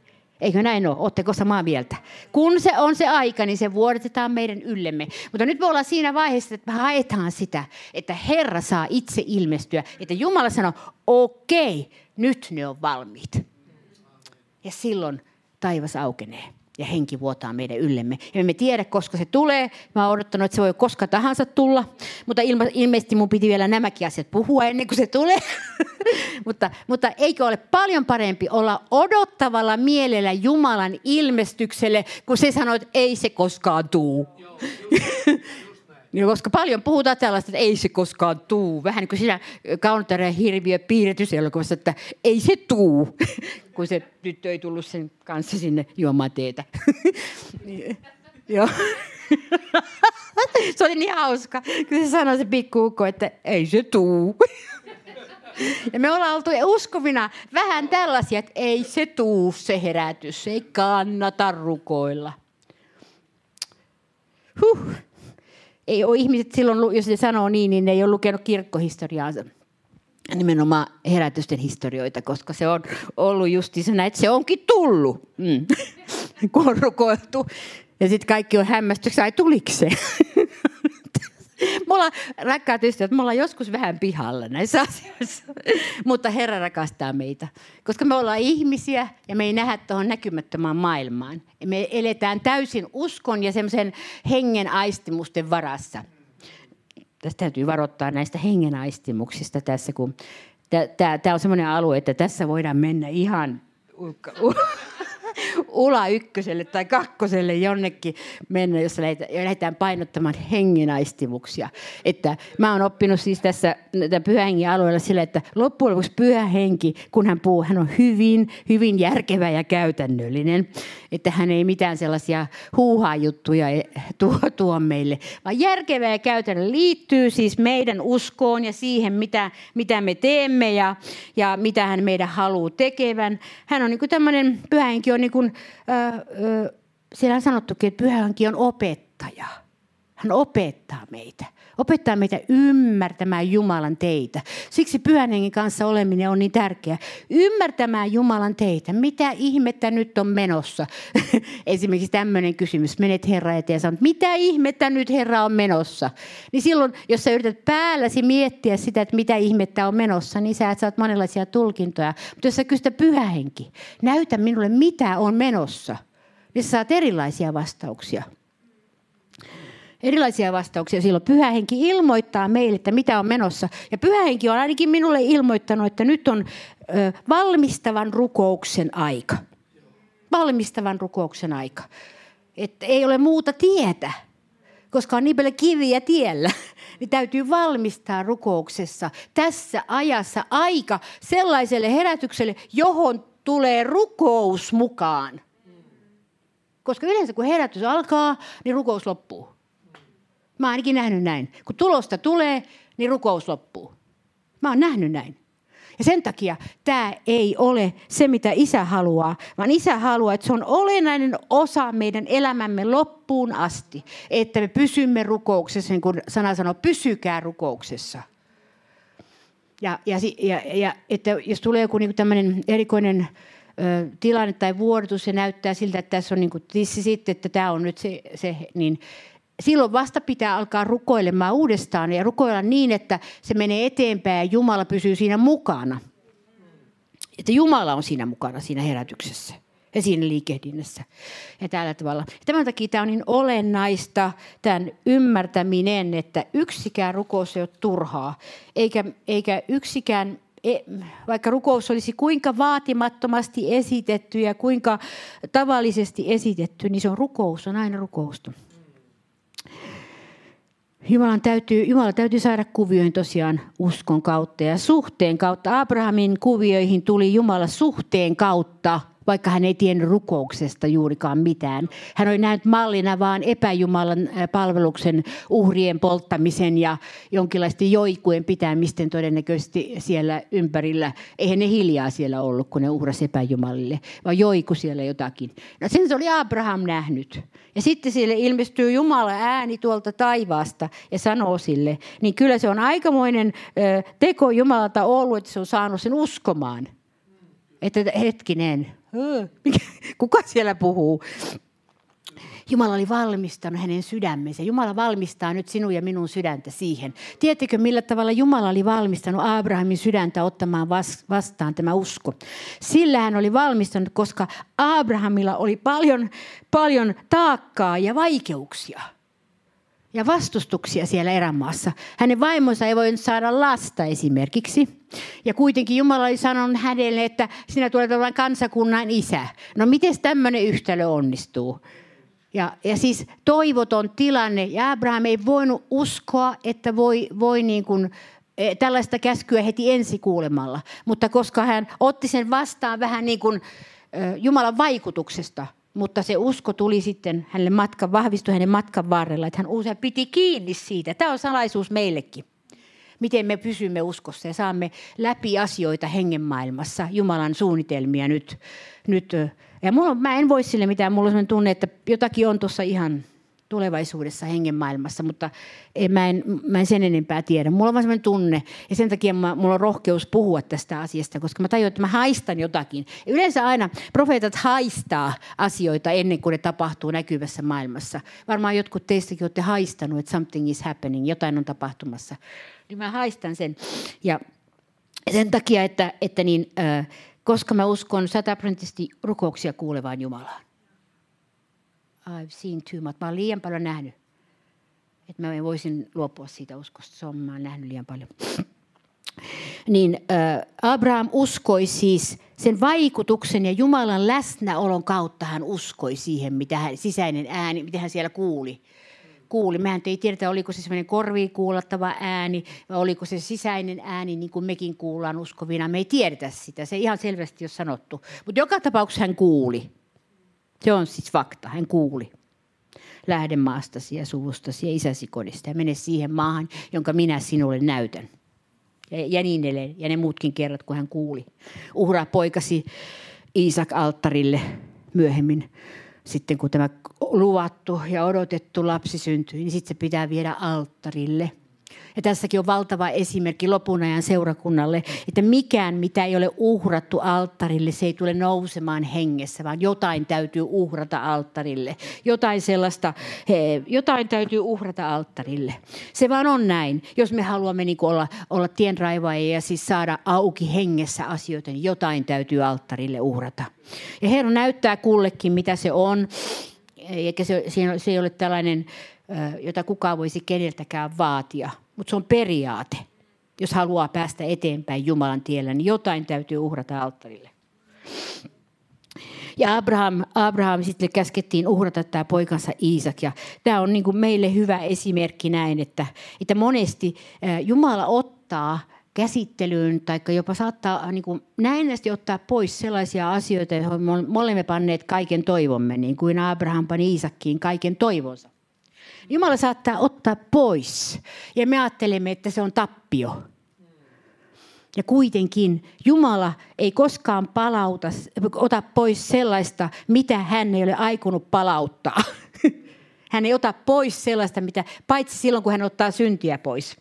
Eikö näin ole? Oletteko samaa mieltä? Kun se on se aika, niin se vuodetetaan meidän yllemme. Mutta nyt me ollaan siinä vaiheessa, että me haetaan sitä, että Herra saa itse ilmestyä. Että Jumala sanoo, okei, nyt ne on valmiit. Ja silloin taivas aukenee ja henki vuotaa meidän yllemme. Ja me emme tiedä, koska se tulee. Mä oon odottanut, että se voi koska tahansa tulla. Mutta ilma, ilmeisesti mun piti vielä nämäkin asiat puhua ennen kuin se tulee. (laughs) mutta, mutta eikö ole paljon parempi olla odottavalla mielellä Jumalan ilmestykselle, kun se sanoo, että ei se koskaan tuu. (laughs) Niin, koska paljon puhutaan tällaista, että ei se koskaan tuu. Vähän niin kuin siinä Kaunotarjan hirviö piirretyselokuvassa, että ei se tuu, (laughs) kun se tyttö ei tullut sen kanssa sinne juomaan teetä. (laughs) Joo. (laughs) se oli niin hauska, kun se sanoi se pikkuukko, että ei se tuu. Ja me ollaan oltu uskovina vähän tällaisia, että ei se tuu se herätys, ei kannata rukoilla. Huh. Ei ole ihmiset silloin, jos ne sanoo niin, niin ne ei ole lukenut kirkkohistoriaansa nimenomaan herätysten historioita, koska se on ollut justiisena, että se onkin tullut, mm. (laughs) kun on rukoiltu. Ja sitten kaikki on hämmästyksessä, ai tuliko se? (laughs) (laughs) Mulla, rakkaat ystävät, me ollaan joskus vähän pihalla näissä asioissa, (laughs) mutta Herra rakastaa meitä, koska me ollaan ihmisiä ja me ei nähdä tuohon näkymättömään maailmaan. Me eletään täysin uskon ja semmoisen hengen aistimusten varassa. Tästä täytyy varoittaa näistä hengen aistimuksista tässä, kun tämä on semmoinen alue, että tässä voidaan mennä ihan ula ykköselle tai kakkoselle jonnekin mennä, jos lähdetään painottamaan hengenaistimuksia. Että mä oon oppinut siis tässä pyhän hengen alueella sillä, että loppujen lopuksi pyhä henki, kun hän puhuu, hän on hyvin, hyvin järkevä ja käytännöllinen. Että hän ei mitään sellaisia huuhaa-juttuja tuo, tuo meille, vaan järkevä ja käytännöllinen liittyy siis meidän uskoon ja siihen, mitä, mitä me teemme ja, ja mitä hän meidän haluaa tekevän. Hän on niin kuin tämmöinen, pyhä henki on niin kuin, äh, siellä on sanottukin, että pyhä henki on opettaja. Hän opettaa meitä. Opettaa meitä ymmärtämään Jumalan teitä. Siksi pyhän hengen kanssa oleminen on niin tärkeää. Ymmärtämään Jumalan teitä. Mitä ihmettä nyt on menossa? (laughs) Esimerkiksi tämmöinen kysymys. Menet Herra eteen ja sanot, mitä ihmettä nyt Herra on menossa? Niin silloin, jos sä yrität päälläsi miettiä sitä, että mitä ihmettä on menossa, niin sä et saat monenlaisia tulkintoja. Mutta jos sä kysyt pyhä henki, näytä minulle mitä on menossa, niin sä saat erilaisia vastauksia erilaisia vastauksia silloin. Pyhä henki ilmoittaa meille, että mitä on menossa. Ja pyhä henki on ainakin minulle ilmoittanut, että nyt on ö, valmistavan rukouksen aika. Valmistavan rukouksen aika. Että ei ole muuta tietä, koska on niin paljon kiviä tiellä. (laughs) Niin täytyy valmistaa rukouksessa tässä ajassa aika sellaiselle herätykselle, johon tulee rukous mukaan. Koska yleensä kun herätys alkaa, niin rukous loppuu. Mä oon ainakin nähnyt näin. Kun tulosta tulee, niin rukous loppuu. Mä oon nähnyt näin. Ja sen takia tämä ei ole se, mitä isä haluaa, vaan isä haluaa, että se on olennainen osa meidän elämämme loppuun asti, että me pysymme rukouksessa, niin kuin sana sanoo, pysykää rukouksessa. Ja, ja, ja, ja että jos tulee joku niin tämmöinen erikoinen ö, tilanne tai vuodatus, se näyttää siltä, että tässä on niin kuin sitten, että tämä on nyt se, se niin silloin vasta pitää alkaa rukoilemaan uudestaan ja rukoilla niin, että se menee eteenpäin ja Jumala pysyy siinä mukana. Että Jumala on siinä mukana siinä herätyksessä ja siinä liikehdinnässä ja tällä tavalla. Tämän takia tämä on niin olennaista, tämän ymmärtäminen, että yksikään rukous ei ole turhaa, eikä, eikä yksikään e, vaikka rukous olisi kuinka vaatimattomasti esitetty ja kuinka tavallisesti esitetty, niin se on rukous, on aina rukousta. Jumalan täytyy, Jumala täytyy saada kuvioihin tosiaan uskon kautta ja suhteen kautta. Abrahamin kuvioihin tuli Jumala suhteen kautta vaikka hän ei tiennyt rukouksesta juurikaan mitään. Hän oli nähnyt mallina vaan epäjumalan palveluksen uhrien polttamisen ja jonkinlaisten joikujen pitämisten todennäköisesti siellä ympärillä. Eihän ne hiljaa siellä ollut, kun ne uhrasi epäjumalille, vaan joiku siellä jotakin. No sen se oli Abraham nähnyt. Ja sitten sille ilmestyy Jumala ääni tuolta taivaasta ja sanoo sille, niin kyllä se on aikamoinen teko Jumalalta ollut, että se on saanut sen uskomaan. Että hetkinen, kuka siellä puhuu? Jumala oli valmistanut hänen sydämensä. Jumala valmistaa nyt sinun ja minun sydäntä siihen. Tiedättekö, millä tavalla Jumala oli valmistanut Abrahamin sydäntä ottamaan vastaan tämä usko? Sillä hän oli valmistanut, koska Abrahamilla oli paljon, paljon taakkaa ja vaikeuksia – ja vastustuksia siellä erämaassa. Hänen vaimonsa ei voinut saada lasta esimerkiksi. Ja kuitenkin Jumala oli sanonut hänelle, että sinä tulet olemaan kansakunnan isä. No miten tämmöinen yhtälö onnistuu? Ja, ja siis toivoton tilanne. Ja Abraham ei voinut uskoa, että voi, voi niin kuin, e, tällaista käskyä heti ensi kuulemalla. Mutta koska hän otti sen vastaan vähän niin kuin Jumalan vaikutuksesta, mutta se usko tuli sitten hänelle matkan, vahvistui hänen matkan varrella, että hän usein piti kiinni siitä. Tämä on salaisuus meillekin. Miten me pysymme uskossa ja saamme läpi asioita hengenmaailmassa, Jumalan suunnitelmia nyt. nyt. Ja mulla, mä en voi sille mitään, mulla on tunne, että jotakin on tuossa ihan tulevaisuudessa hengen maailmassa, mutta mä en, mä en sen enempää tiedä. Mulla on vaan sellainen tunne ja sen takia mä, mulla on rohkeus puhua tästä asiasta, koska mä tajuan, että mä haistan jotakin. Yleensä aina profeetat haistaa asioita ennen kuin ne tapahtuu näkyvässä maailmassa. Varmaan jotkut teistäkin olette haistanut, että something is happening, jotain on tapahtumassa. Niin mä haistan sen. Ja sen takia, että, että niin, äh, koska mä uskon sataprosenttisesti rukouksia kuulevaan Jumalaan. I've seen too much. Mä oon liian paljon nähnyt. Että mä voisin luopua siitä uskosta. Se on, mä oon nähnyt liian paljon. (sniffs) Niin äh, Abraham uskoi siis sen vaikutuksen ja Jumalan läsnäolon kautta hän uskoi siihen, mitä hän, sisäinen ääni, mitä hän siellä kuuli. Kuuli. Mehän ei tiedetä, oliko se sellainen korviin kuulattava ääni vai oliko se sisäinen ääni, niin kuin mekin kuullaan uskovina. Me ei tiedetä sitä, se ihan selvästi on sanottu. Mutta joka tapauksessa hän kuuli. Se on siis fakta. Hän kuuli. Lähde maastasi ja suvustasi ja isäsi kodista ja mene siihen maahan, jonka minä sinulle näytän. Ja, ja niin edelleen. Ja ne muutkin kerrat, kun hän kuuli. Uhraa poikasi Iisak alttarille myöhemmin. Sitten kun tämä luvattu ja odotettu lapsi syntyi, niin sitten se pitää viedä alttarille – ja tässäkin on valtava esimerkki lopun ajan seurakunnalle, että mikään, mitä ei ole uhrattu alttarille, se ei tule nousemaan hengessä, vaan jotain täytyy uhrata alttarille. Jotain sellaista, he, jotain täytyy uhrata alttarille. Se vaan on näin. Jos me haluamme niin olla, olla tienraivaajia ja siis saada auki hengessä asioita, niin jotain täytyy alttarille uhrata. Ja Herra näyttää kullekin, mitä se on. Eikä se, se ei ole tällainen, jota kukaan voisi keneltäkään vaatia – mutta se on periaate. Jos haluaa päästä eteenpäin Jumalan tiellä, niin jotain täytyy uhrata alttarille. Ja Abraham, Abraham sitten käskettiin uhrata tämä poikansa Iisak. Ja tämä on niin kuin meille hyvä esimerkki näin, että, että monesti Jumala ottaa käsittelyyn tai jopa saattaa niin kuin näennästi ottaa pois sellaisia asioita, joihin me olemme panneet kaiken toivomme, niin kuin Abraham pani Iisakkiin kaiken toivonsa. Jumala saattaa ottaa pois. Ja me ajattelemme, että se on tappio. Ja kuitenkin Jumala ei koskaan palauta, ota pois sellaista, mitä hän ei ole aikonut palauttaa. (laughs) Hän ei ota pois sellaista, mitä, paitsi silloin, kun hän ottaa syntiä pois.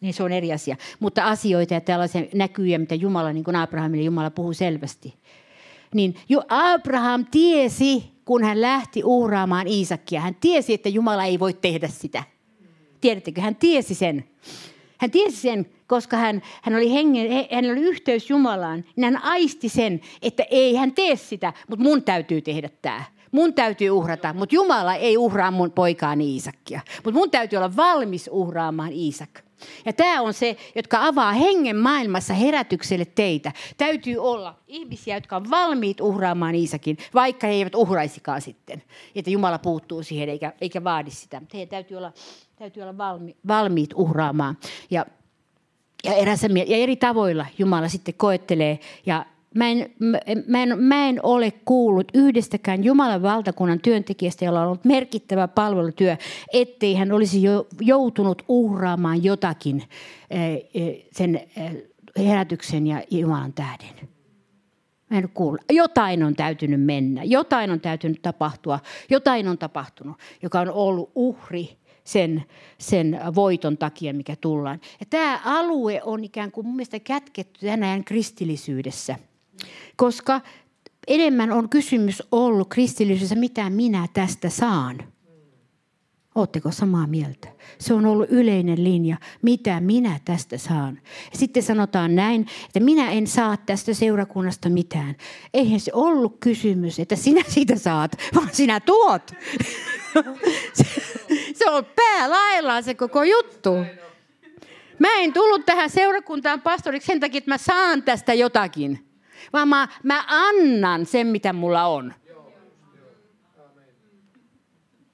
Niin se on eri asia. Mutta asioita ja tällaisia näkyjä, mitä Jumala, niin kuin Abrahamille Jumala puhuu selvästi. Niin jo Abraham tiesi, kun hän lähti uhraamaan Iisakkia. Hän tiesi, että Jumala ei voi tehdä sitä. Tiedättekö, hän tiesi sen. Hän tiesi sen, koska hän, hän oli hengen, hän oli yhteys Jumalaan. Niin hän aisti sen, että ei hän tee sitä, mutta mun täytyy tehdä tämä. Mun täytyy uhrata, mutta Jumala ei uhraa mun poikaani Iisakkia. Mutta mun täytyy olla valmis uhraamaan Iisak. Ja tämä on se, jotka avaa hengen maailmassa herätykselle teitä. Täytyy olla ihmisiä, jotka on valmiit uhraamaan Iisakin, vaikka he eivät uhraisikaan sitten. Että Jumala puuttuu siihen eikä, eikä vaadi sitä. Heidän täytyy olla, täytyy olla valmi, valmiit uhraamaan. Ja ja, erässä, ja eri tavoilla Jumala sitten koettelee ja Mä en, mä, en, mä en ole kuullut yhdestäkään Jumalan valtakunnan työntekijästä, jolla on ollut merkittävä palvelutyö, ettei hän olisi jo, joutunut uhraamaan jotakin eh, eh, sen eh, herätyksen ja Jumalan tähden. Mä en kuulu. Jotain on täytynyt mennä, jotain on täytynyt tapahtua, jotain on tapahtunut, joka on ollut uhri sen, sen voiton takia, mikä tullaan. Ja tämä alue on ikään kuin mun mielestä kätketty tänään kristillisyydessä – koska enemmän on kysymys ollut kristillisyydessä, mitä minä tästä saan. Oletteko samaa mieltä? Se on ollut yleinen linja, mitä minä tästä saan. Sitten sanotaan näin, että minä en saa tästä seurakunnasta mitään. Eihän se ollut kysymys, että sinä siitä saat, vaan sinä tuot. (laughs) se on päälaillaan se koko juttu. Mä en tullut tähän seurakuntaan pastoriksi sen takia, että mä saan tästä jotakin vaan mä, mä annan sen, mitä mulla on.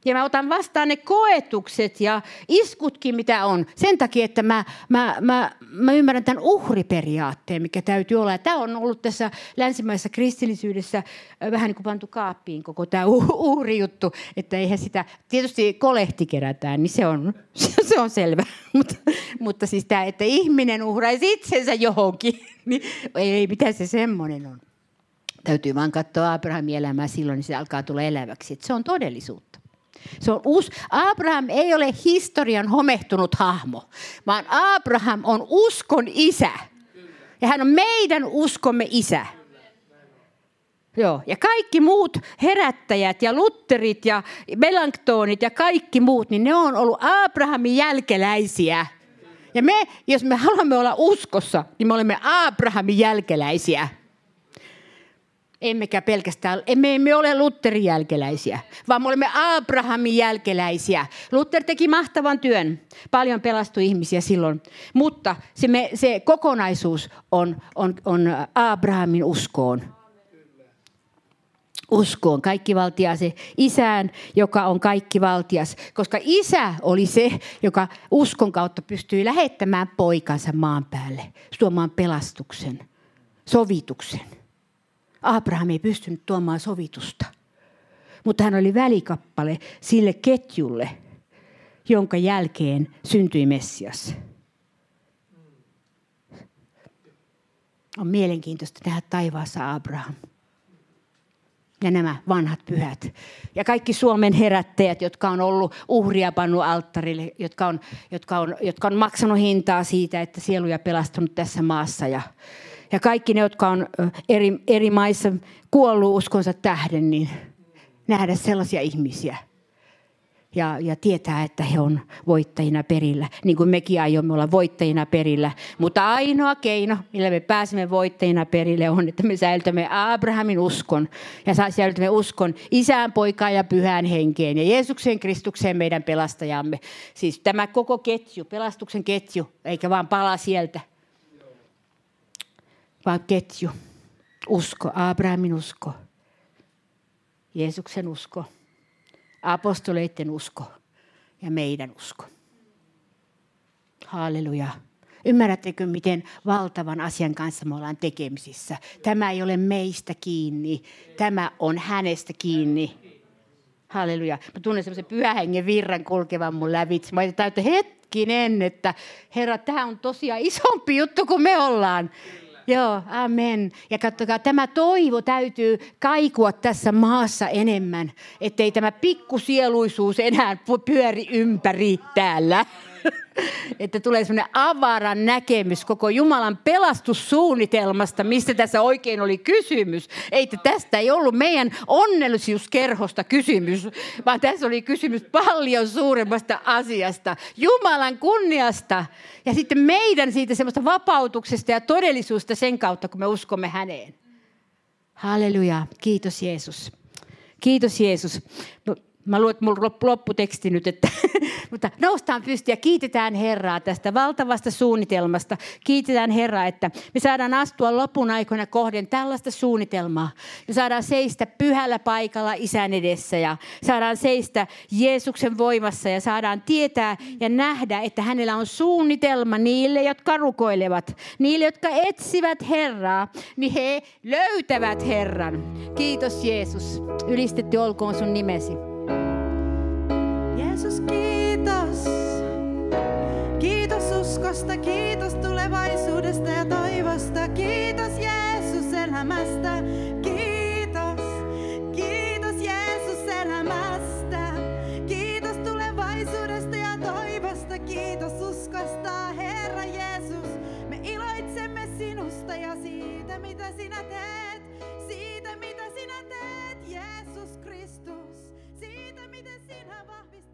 Ja mä otan vastaan ne koetukset ja iskutkin, mitä on. Sen takia, että mä, mä, mä, mä ymmärrän tämän uhriperiaatteen, mikä täytyy olla. Tämä on ollut tässä länsimaisessa kristillisyydessä vähän niin kuin pantu kaappiin koko tämä uhrijuttu. Että eihän sitä, tietysti kolehti kerätään, niin se on, (laughs) se on selvä. (laughs) mutta, mutta siis tämä, että ihminen uhraisi itsensä johonkin, (laughs) niin ei, mitä se semmoinen on. Täytyy vaan katsoa Abrahamin elämää silloin, niin se alkaa tulla eläväksi. Että se on todellisuutta. Se on us- Abraham ei ole historian homehtunut hahmo, vaan Abraham on uskon isä. Ja hän on meidän uskomme isä. Joo. Ja kaikki muut herättäjät ja Lutterit ja Melanktonit ja kaikki muut, niin ne on ollut Abrahamin jälkeläisiä. Ja me, jos me haluamme olla uskossa, niin me olemme Abrahamin jälkeläisiä. Emmekä pelkästään, emme, emme ole Lutterin jälkeläisiä, vaan me olemme Abrahamin jälkeläisiä. Luther teki mahtavan työn. Paljon pelastui ihmisiä silloin. Mutta se, me, se kokonaisuus on, on, on Abrahamin uskoon. Uskoon, kaikkivaltias, isään, joka on kaikkivaltias. Koska isä oli se, joka uskon kautta pystyi lähettämään poikansa maan päälle, tuomaan pelastuksen, sovituksen. Abraham ei pystynyt tuomaan sovitusta. Mutta hän oli välikappale sille ketjulle, jonka jälkeen syntyi Messias. On mielenkiintoista nähdä taivaassa Abraham ja nämä vanhat pyhät. Ja kaikki Suomen herättäjät, jotka on ollut uhria pannu alttarille, jotka on, jotka on, jotka on maksanut hintaa siitä, että sieluja pelastunut tässä maassa. Ja, ja kaikki ne, jotka on eri, eri maissa kuollut uskonsa tähden, niin nähdä sellaisia ihmisiä. Ja, ja tietää, että he on voittajina perillä, niin kuin mekin aiomme olla voittajina perillä. Mutta ainoa keino, millä me pääsemme voittajina perille, on, että me säilytämme Abrahamin uskon. Ja säilytämme uskon isään, poikaan ja pyhään henkeen ja Jeesuksen Kristukseen meidän pelastajamme. Siis tämä koko ketju, pelastuksen ketju, eikä vaan pala sieltä, vaan ketju. Usko, Abrahamin usko, Jeesuksen usko, apostoleiden usko ja meidän usko. Halleluja. Ymmärrättekö, miten valtavan asian kanssa me ollaan tekemisissä? Tämä ei ole meistä kiinni, tämä on hänestä kiinni. Halleluja. Mä tunnen semmoisen pyhähengen virran kulkevan mun lävitse. Mä ajattelin, että hetkinen, että Herra, tämä on tosiaan isompi juttu kuin me ollaan. Joo, amen. Ja katsokaa, tämä toivo täytyy kaikua tässä maassa enemmän, ettei tämä pikkusieluisuus enää pyöri ympäri täällä. (laughs) että tulee semmoinen avaran näkemys koko Jumalan pelastussuunnitelmasta, mistä tässä oikein oli kysymys. Ei, tästä ei ollut meidän onnellisuuskerhosta kysymys, vaan tässä oli kysymys paljon suuremmasta asiasta. Jumalan kunniasta ja sitten meidän siitä semmoista vapautuksesta ja todellisuudesta sen kautta, kun me uskomme häneen. Halleluja. Kiitos Jeesus. Kiitos Jeesus. Mä luet mun lopputeksti nyt, että, (laughs) mutta noustaan pystyä ja kiitetään Herraa tästä valtavasta suunnitelmasta. Kiitetään Herraa, että me saadaan astua lopun aikoina kohden tällaista suunnitelmaa. Me saadaan seistä pyhällä paikalla isän edessä ja saadaan seistä Jeesuksen voimassa ja saadaan tietää ja nähdä, että hänellä on suunnitelma niille, jotka rukoilevat. Niille, jotka etsivät Herraa, niin he löytävät Herran. Kiitos Jeesus. Ylistetty olkoon sun nimesi. Jeesus, kiitos. Kiitos uskosta, kiitos tulevaisuudesta ja toivosta. Kiitos Jeesus elämästä. Kiitos, kiitos Jeesus elämästä. Kiitos tulevaisuudesta ja toivosta. Kiitos uskosta, Herra Jeesus. Me iloitsemme sinusta ja siitä, mitä sinä teet. Siitä, mitä sinä teet, Jeesus Kristus. Siitä, miten sinä vahvistat